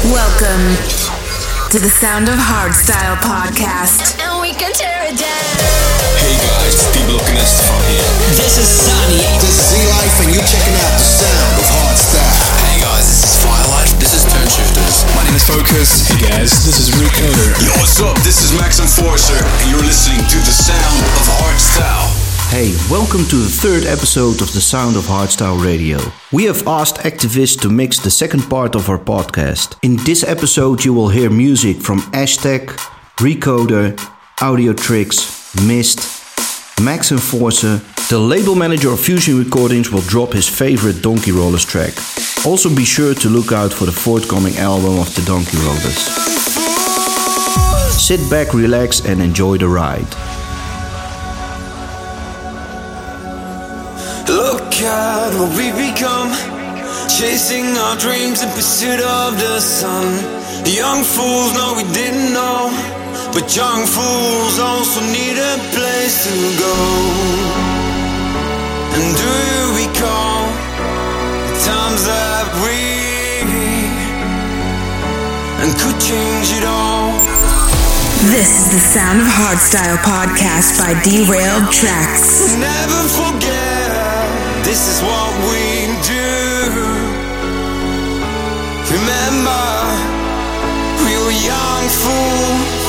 Welcome to the Sound of Hardstyle podcast. And we can tear it down. Hey guys, Steve Lokinest from here. This is Sunny. This is Z-Life and you're checking out the sound of hardstyle. Hey guys, this is Firelight. This is Toneshifterz. My name is Focus. Hey guys, this is Recoder. Yo, what's up? This is Max Enforcer, and you're listening to the sound of hardstyle. Hey, welcome to the third episode of the Sound of Hardstyle Radio. We have asked activists to mix the second part of our podcast. In this episode, you will hear music from Aztech, Recoder, Audio Tricks, Myst, Max Enforcer. The label manager of Fusion Recordings will drop his favorite Donkey Rollers track. Also, be sure to look out for the forthcoming album of the Donkey Rollers. Sit back, relax, and enjoy the ride. At what we become, chasing our dreams in pursuit of the sun. Young fools know we didn't know, but young fools also need a place to go. And do you recall the times that we and could change it all? This is the Sound of Hardstyle podcast by Derailed Traxx. Never forget, this is what we do. Remember, we were young fools.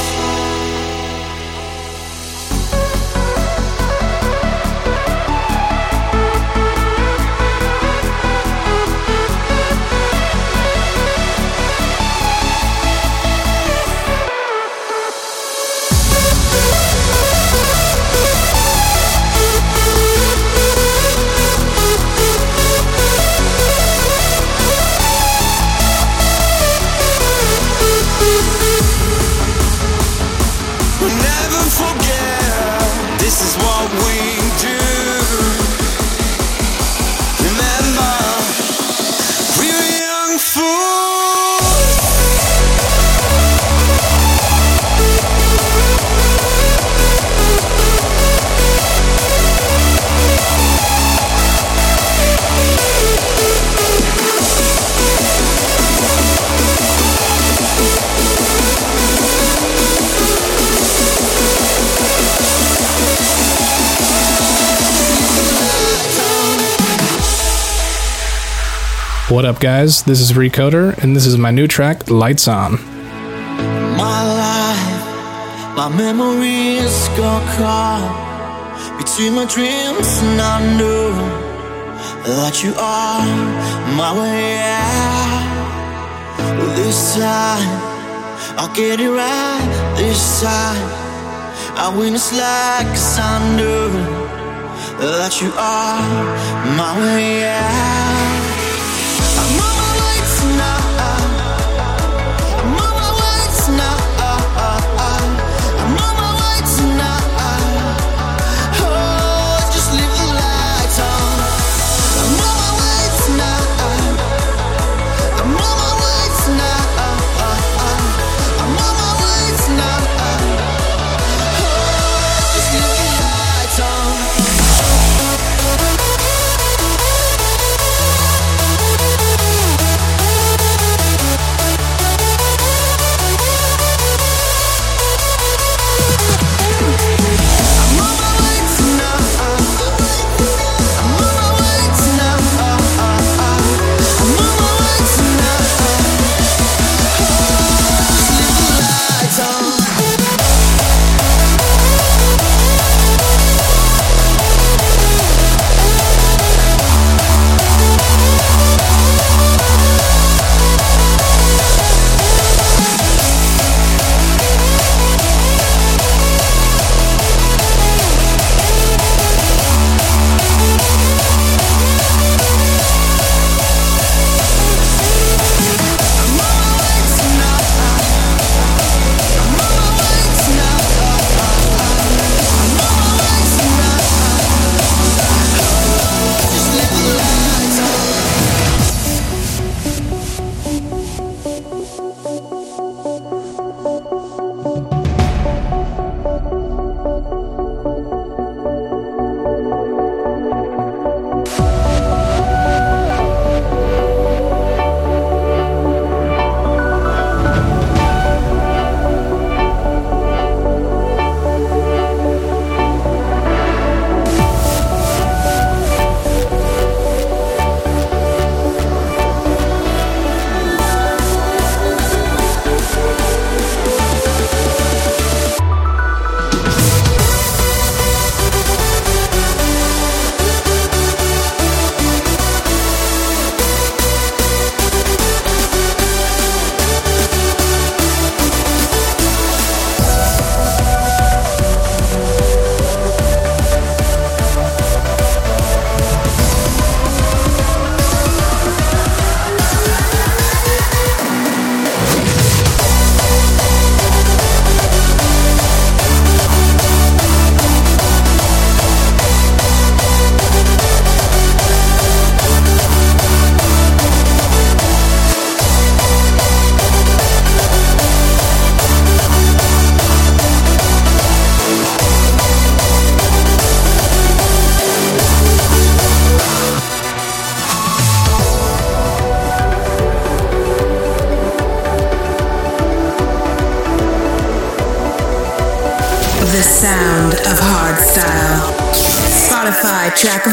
What up, guys? This is Recoder, and this is my new track, Lights On. My life, my between my dreams, and I that you are my way out. Well, this time, I'll get it right. This time, I win this like, that you are my way out.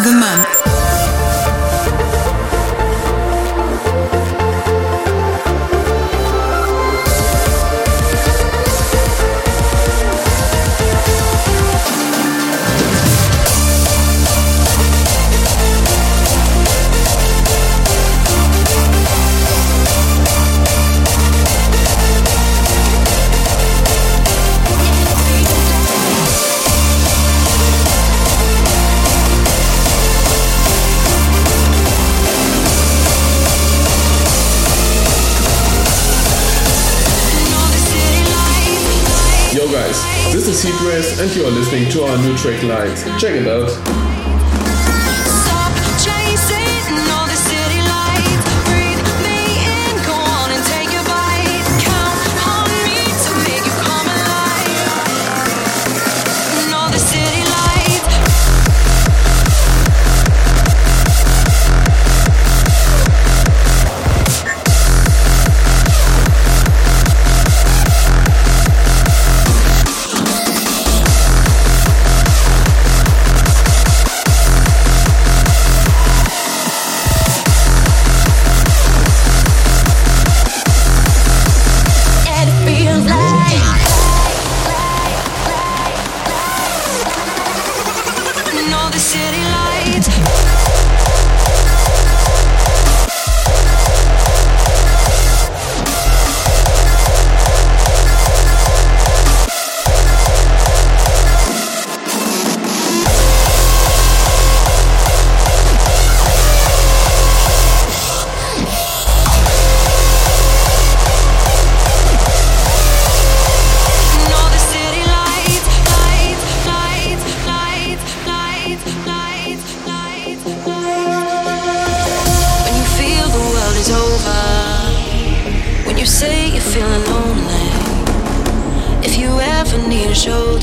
The month. And you are listening to our new track Lights. Check it out. Style.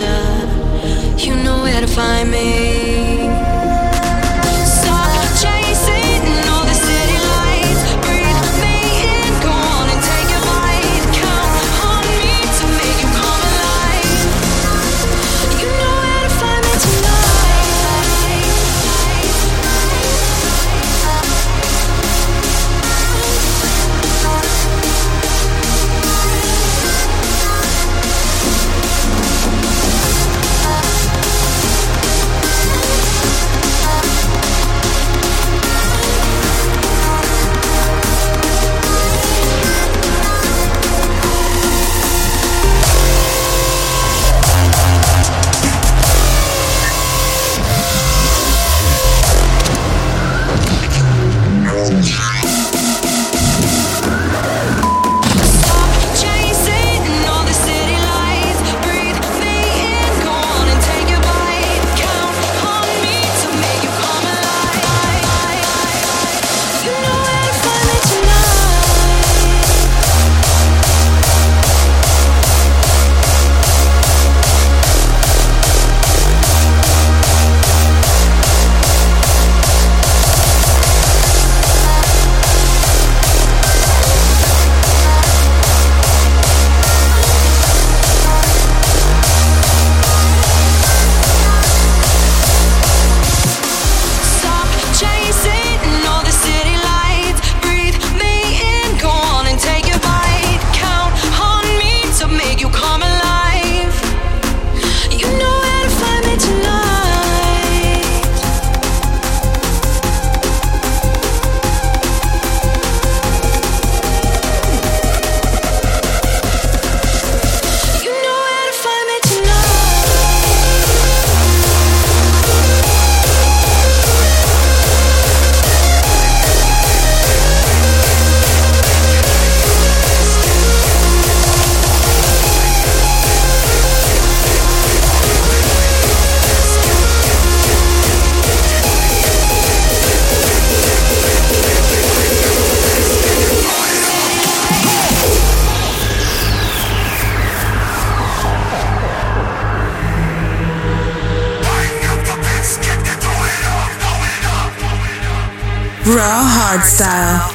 Want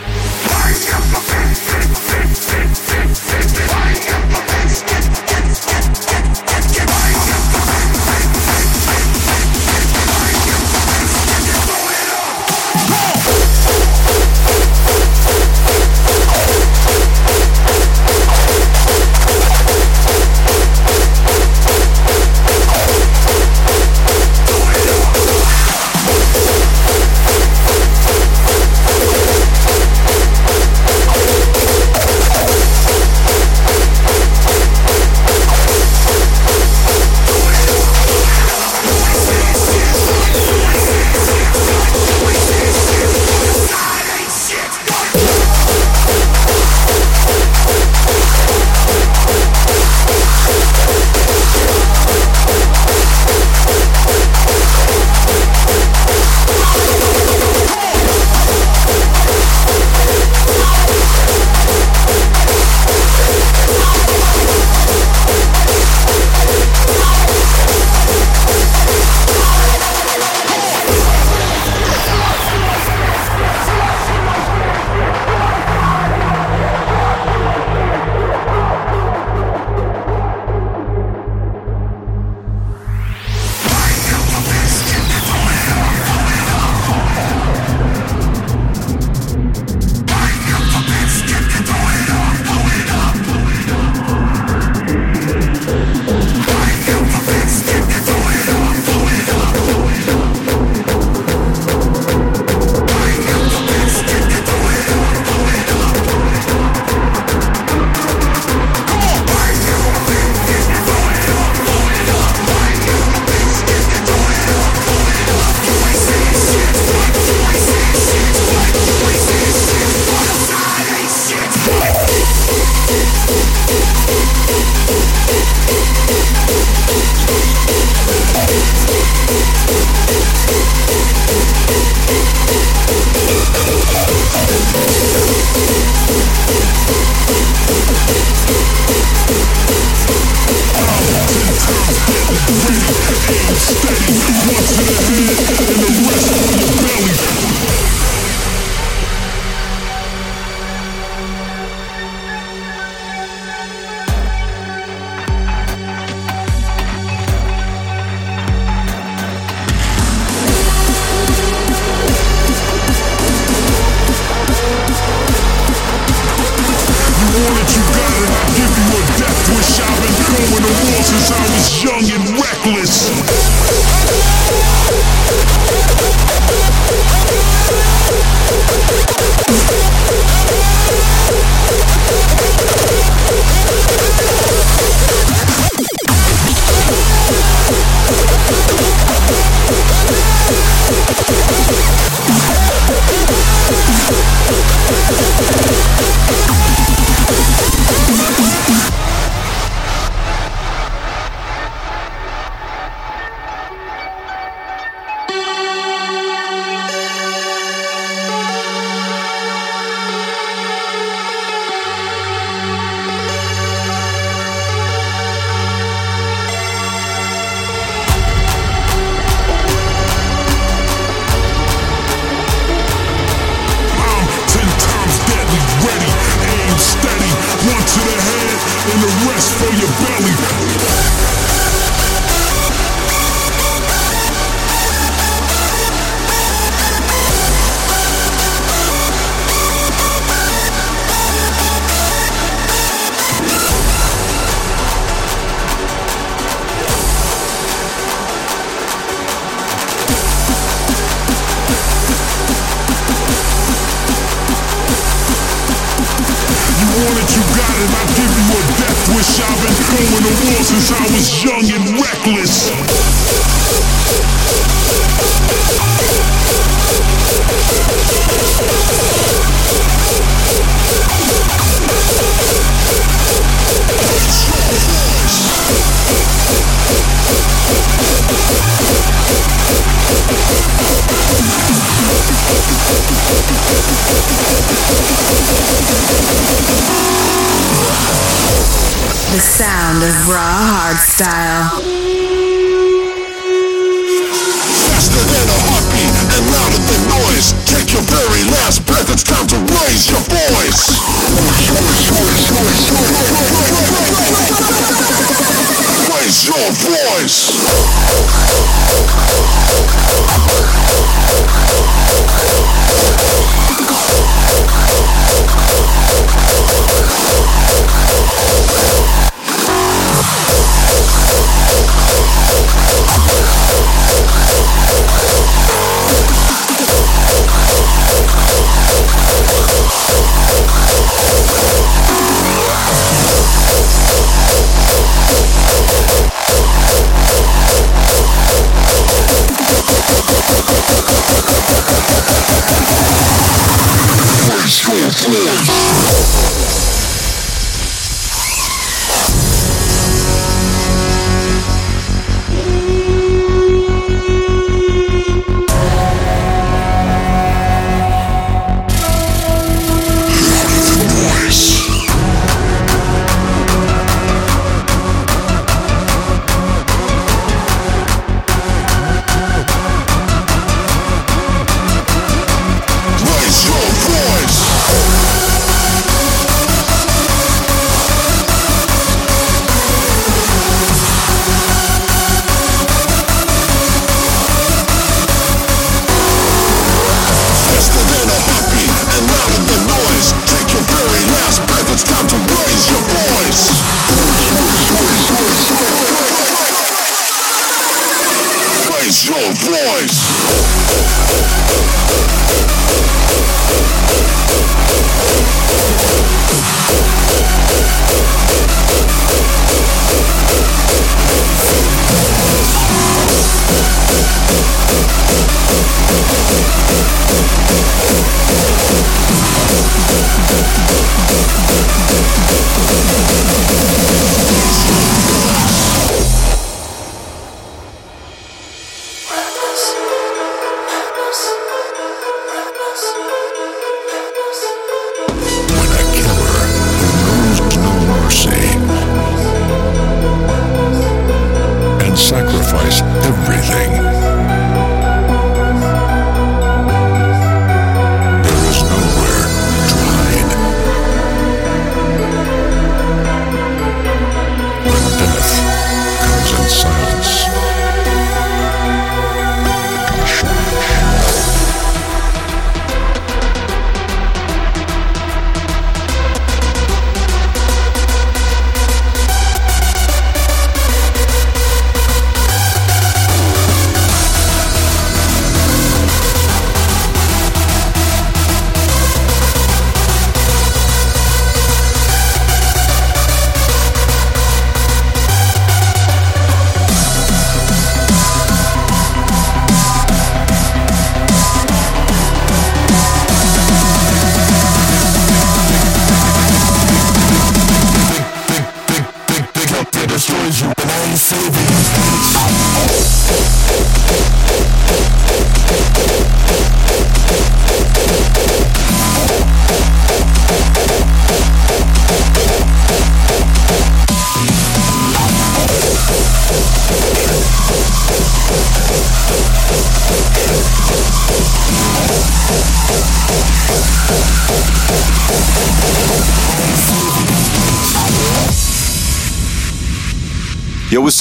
hardstyle.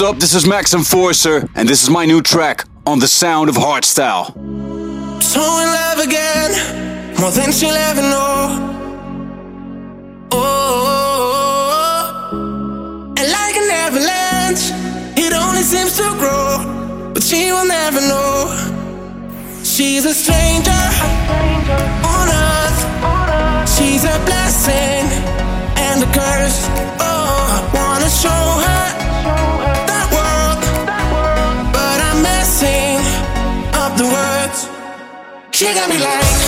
Up? This is Max Enforcer, and this is my new track on the sound of Hardstyle. So in love again, more than she'll ever know. Oh, and like an avalanche, it only seems to grow, but she will never know. She's a stranger on earth. She's a blessing and a curse. Oh, I wanna show. She got me like.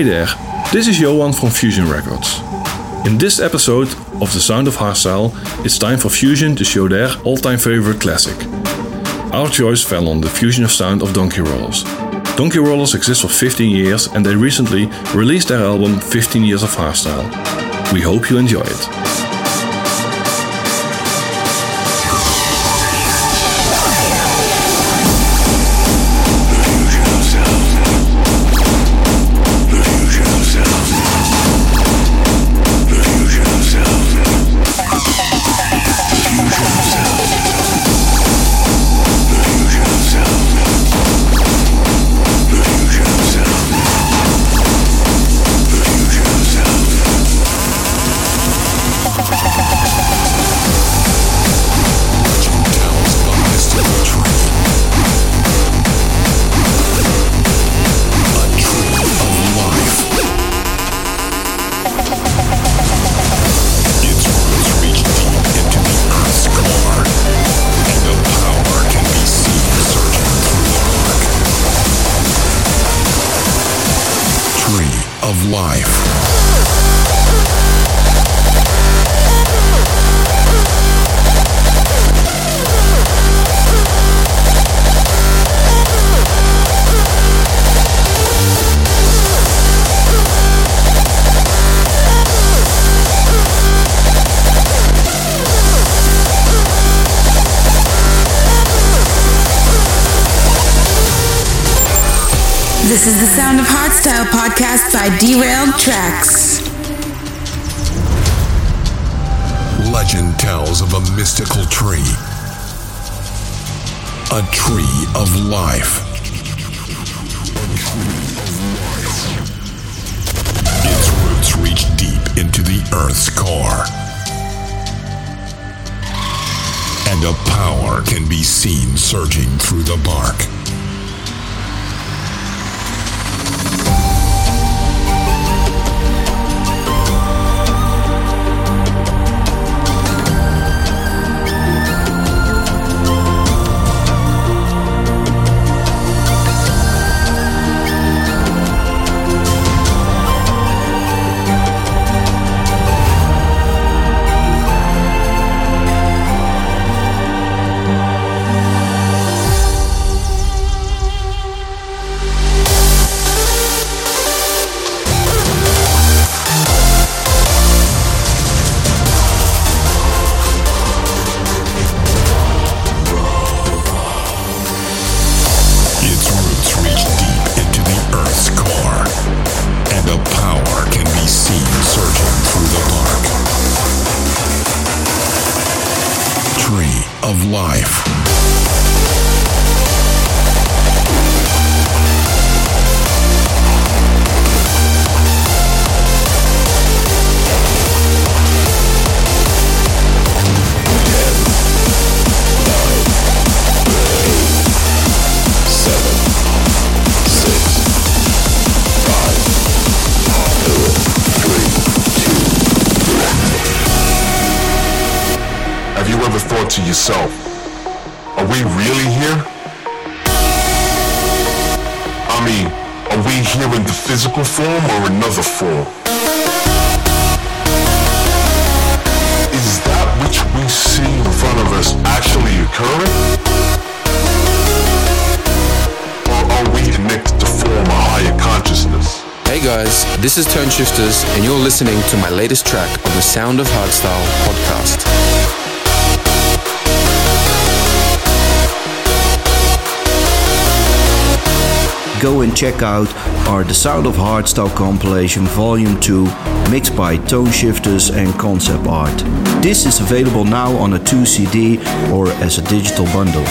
Hi there, this is Jowan from Fusion Records. In this episode of The Sound of Hardstyle, it's time for Fusion to show their all time favorite classic. Our choice fell on the fusion of sound of Donkey Rollers. Donkey Rollers exist for 15 years and they recently released their album 15 Years of Hardstyle. We hope you enjoy it. This is the Sound of Hardstyle podcast by Derailed Traxx. Legend tells of a mystical tree. A tree of life. Its roots reach deep into the Earth's core. And a power can be seen surging through the bark. guys, this is Toneshifterz, and you're listening to my latest track on the Sound of Hardstyle podcast. go and check out our The Sound of Hardstyle compilation volume 2 mixed by Toneshifterz and Concept Art. This is available now on a 2 CD or as a digital bundle.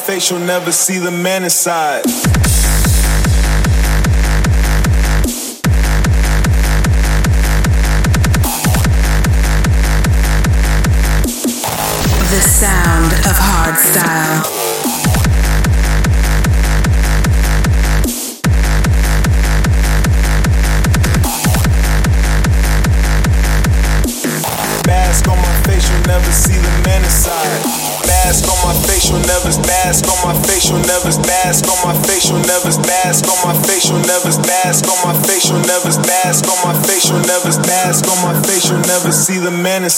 face, you'll never see the man inside. The sound of Hardstyle.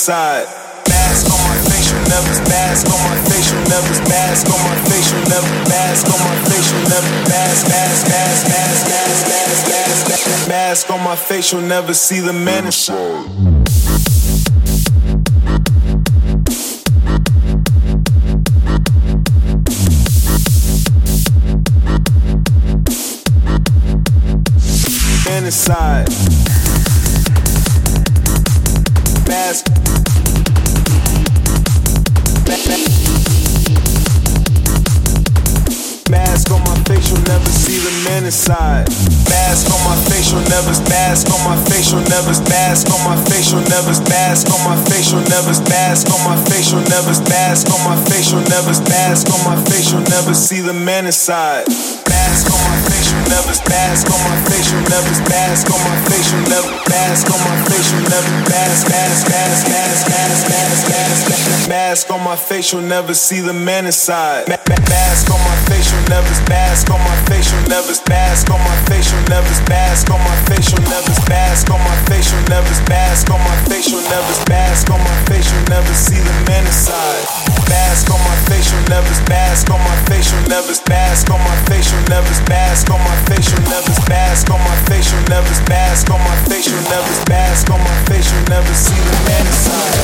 Inside. Mask on my facial nervous, mask on my facial nervous, mask on my facial mask on my facial mask, mask, mask, mask, mask, mask, mask, mask, mask on my facial never see the man. You'll never mask on my face, you'll never mask on my face, you'll never see the man inside. Mask on my mask on my face, you'll never mask on my face, you'll mask on my face, you'll never mask, mask, mask, mask, mask, mask, mask, mask, on my you'll never see the man inside. Mask on my face, you'll never mask on my face, you'll never mask on my face, you'll never mask on my face, you'll never mask on my face, you'll never mask on my face, you'll never mask on my you'll never see the man inside. Mask on my face, you'll never mask on my face, you'll never mask on my face, you'll never mask on my you'll never mask on my face, you'll never mask on my face, you'll never mask on my face, you'll never see the man inside.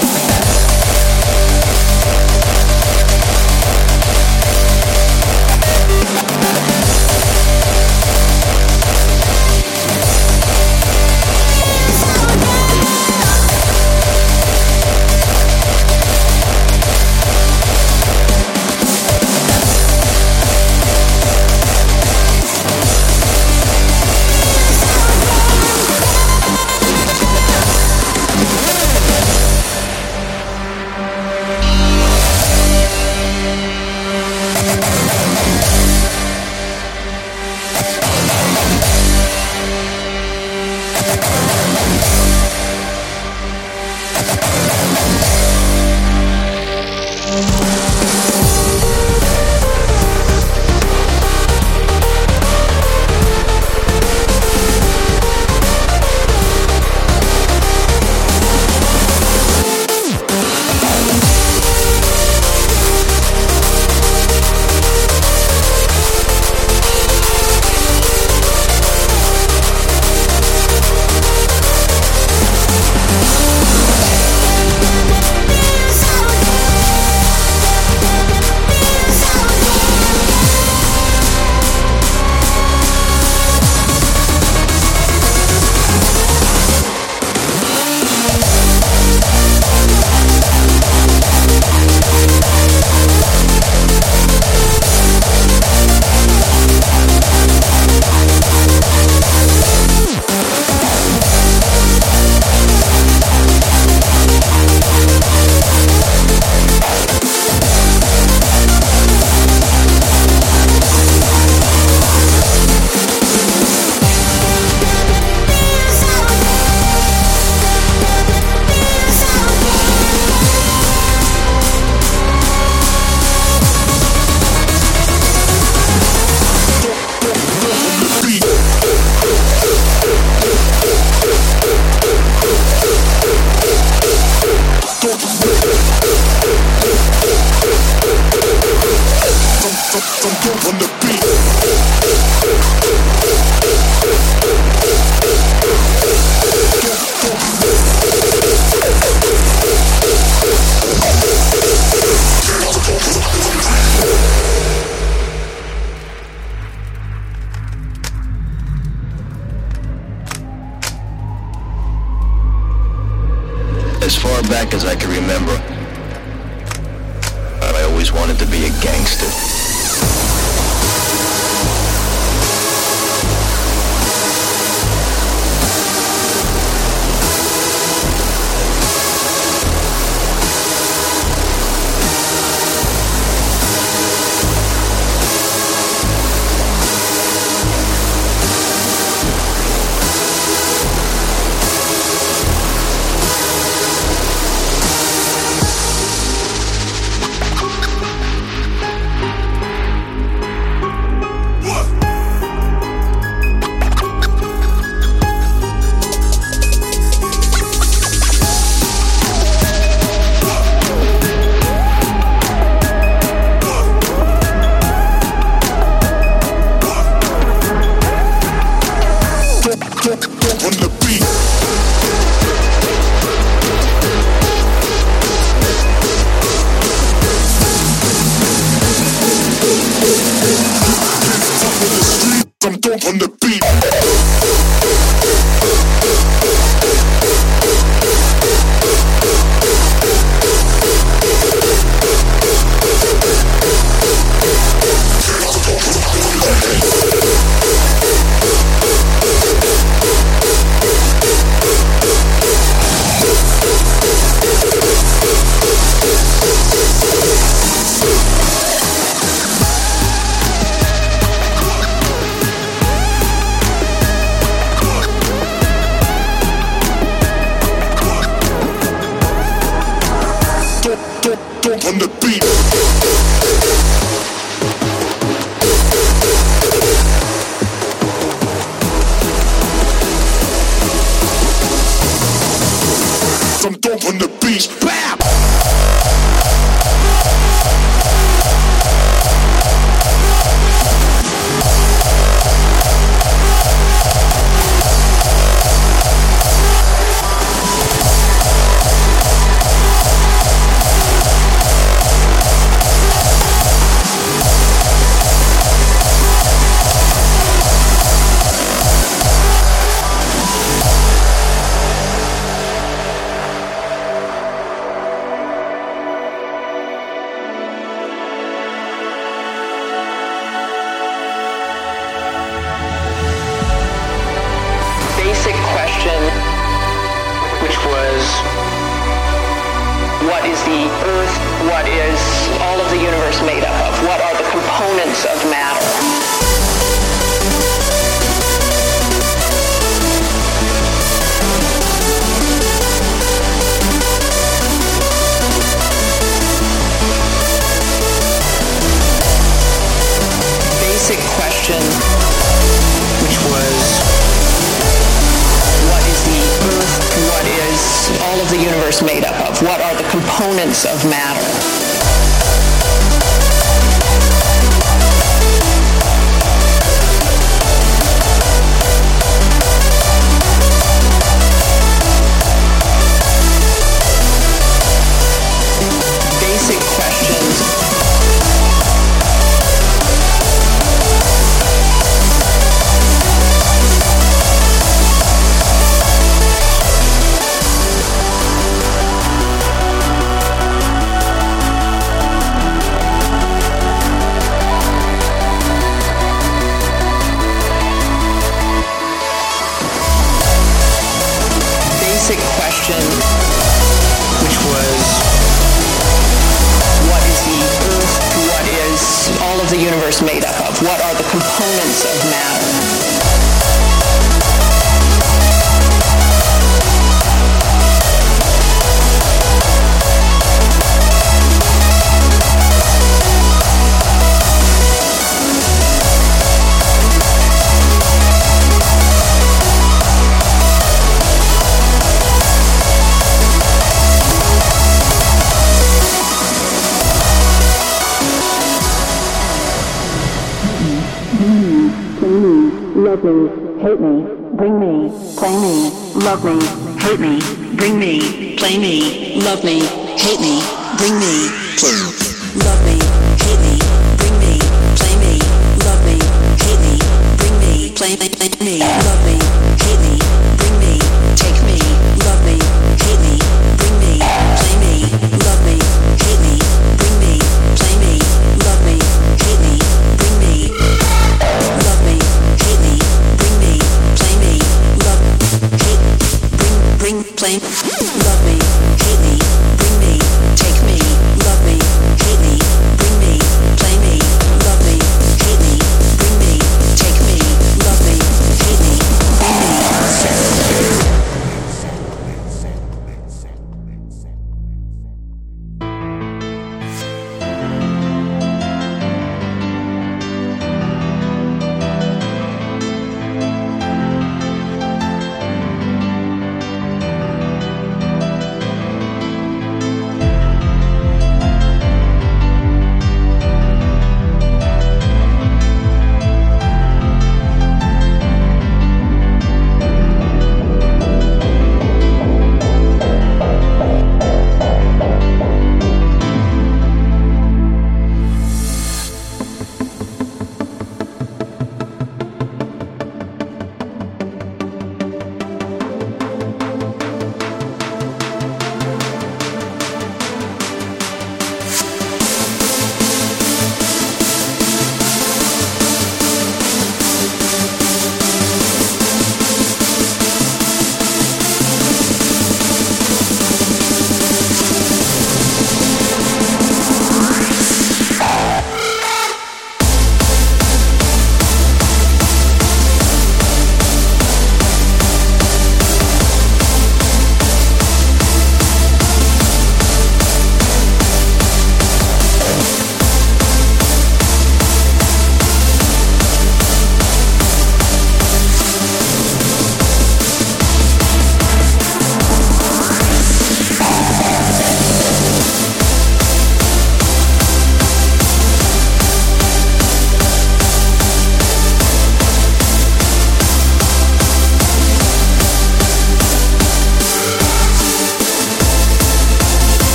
matter is made up of? What are the components of matter? playing.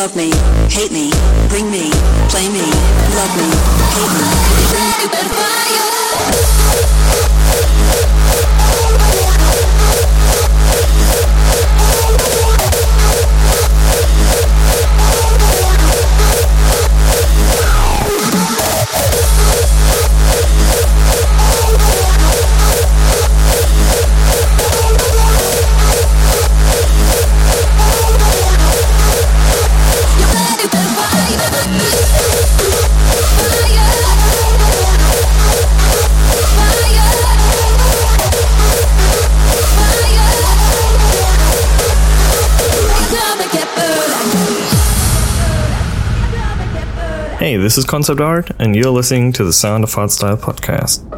Love me, hate me, bring me, play me, love me, hate me, bring me. This is Concept Art, and you're listening to the Sound of Hardstyle podcast.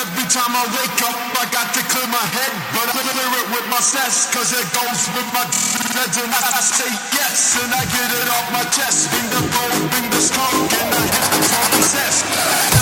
Every time I wake up, I got to clear my head, but I clear it with my cess, cause it goes with my dreads, and I say yes, and I get it off my chest. Bring the gold, bring the skunk, and I hit the funky cess.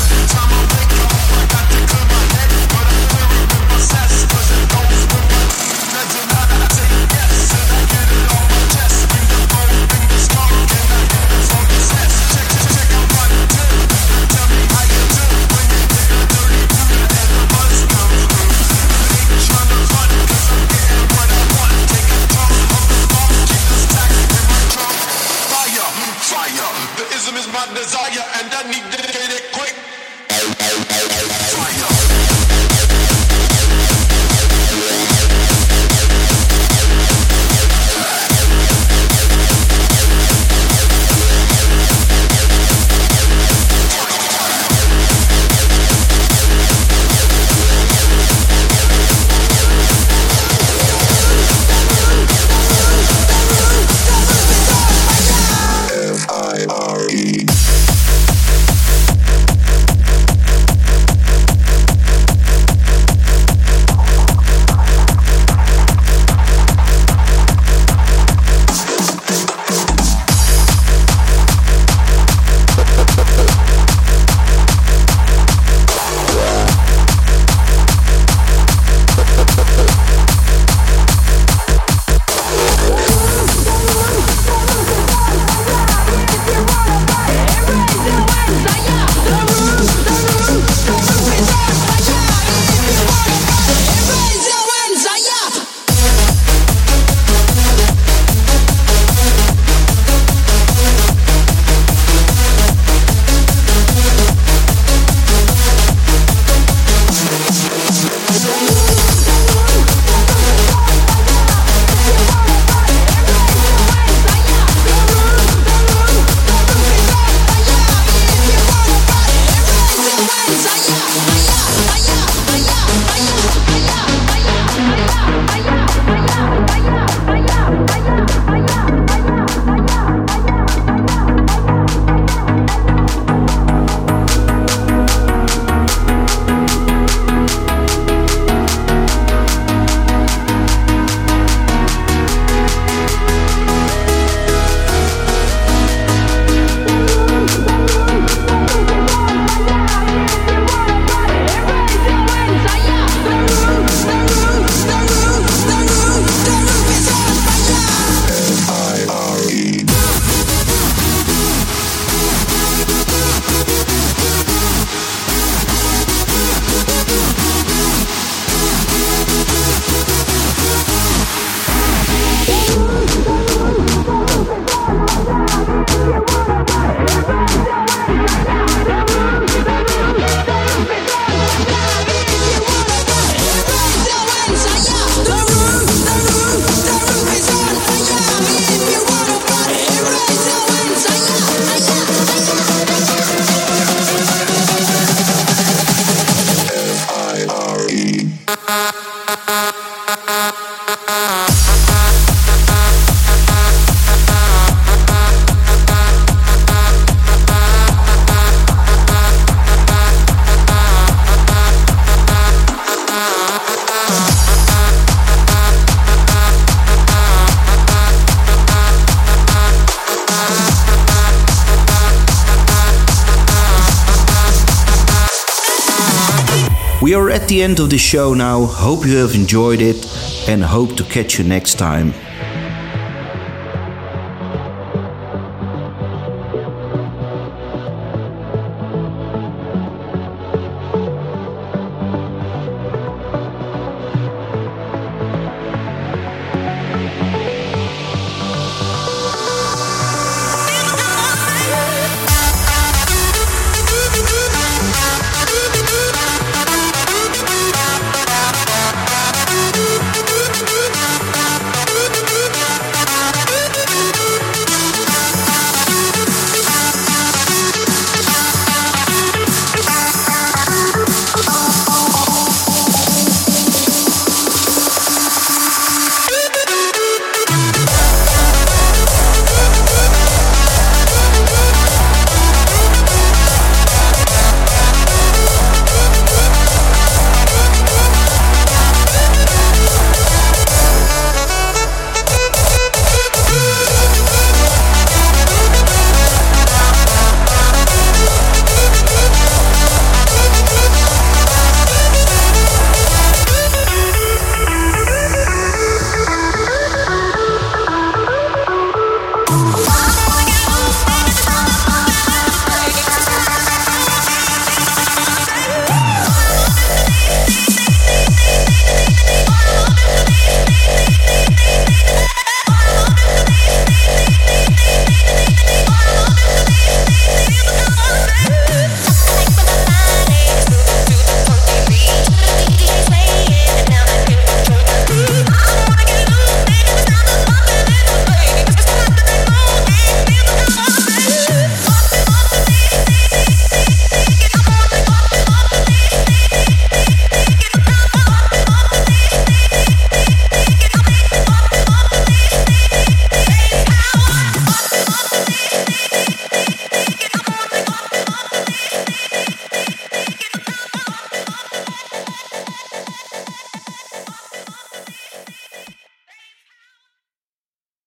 The end of the show now. Hope you have enjoyed it and hope to catch you next time.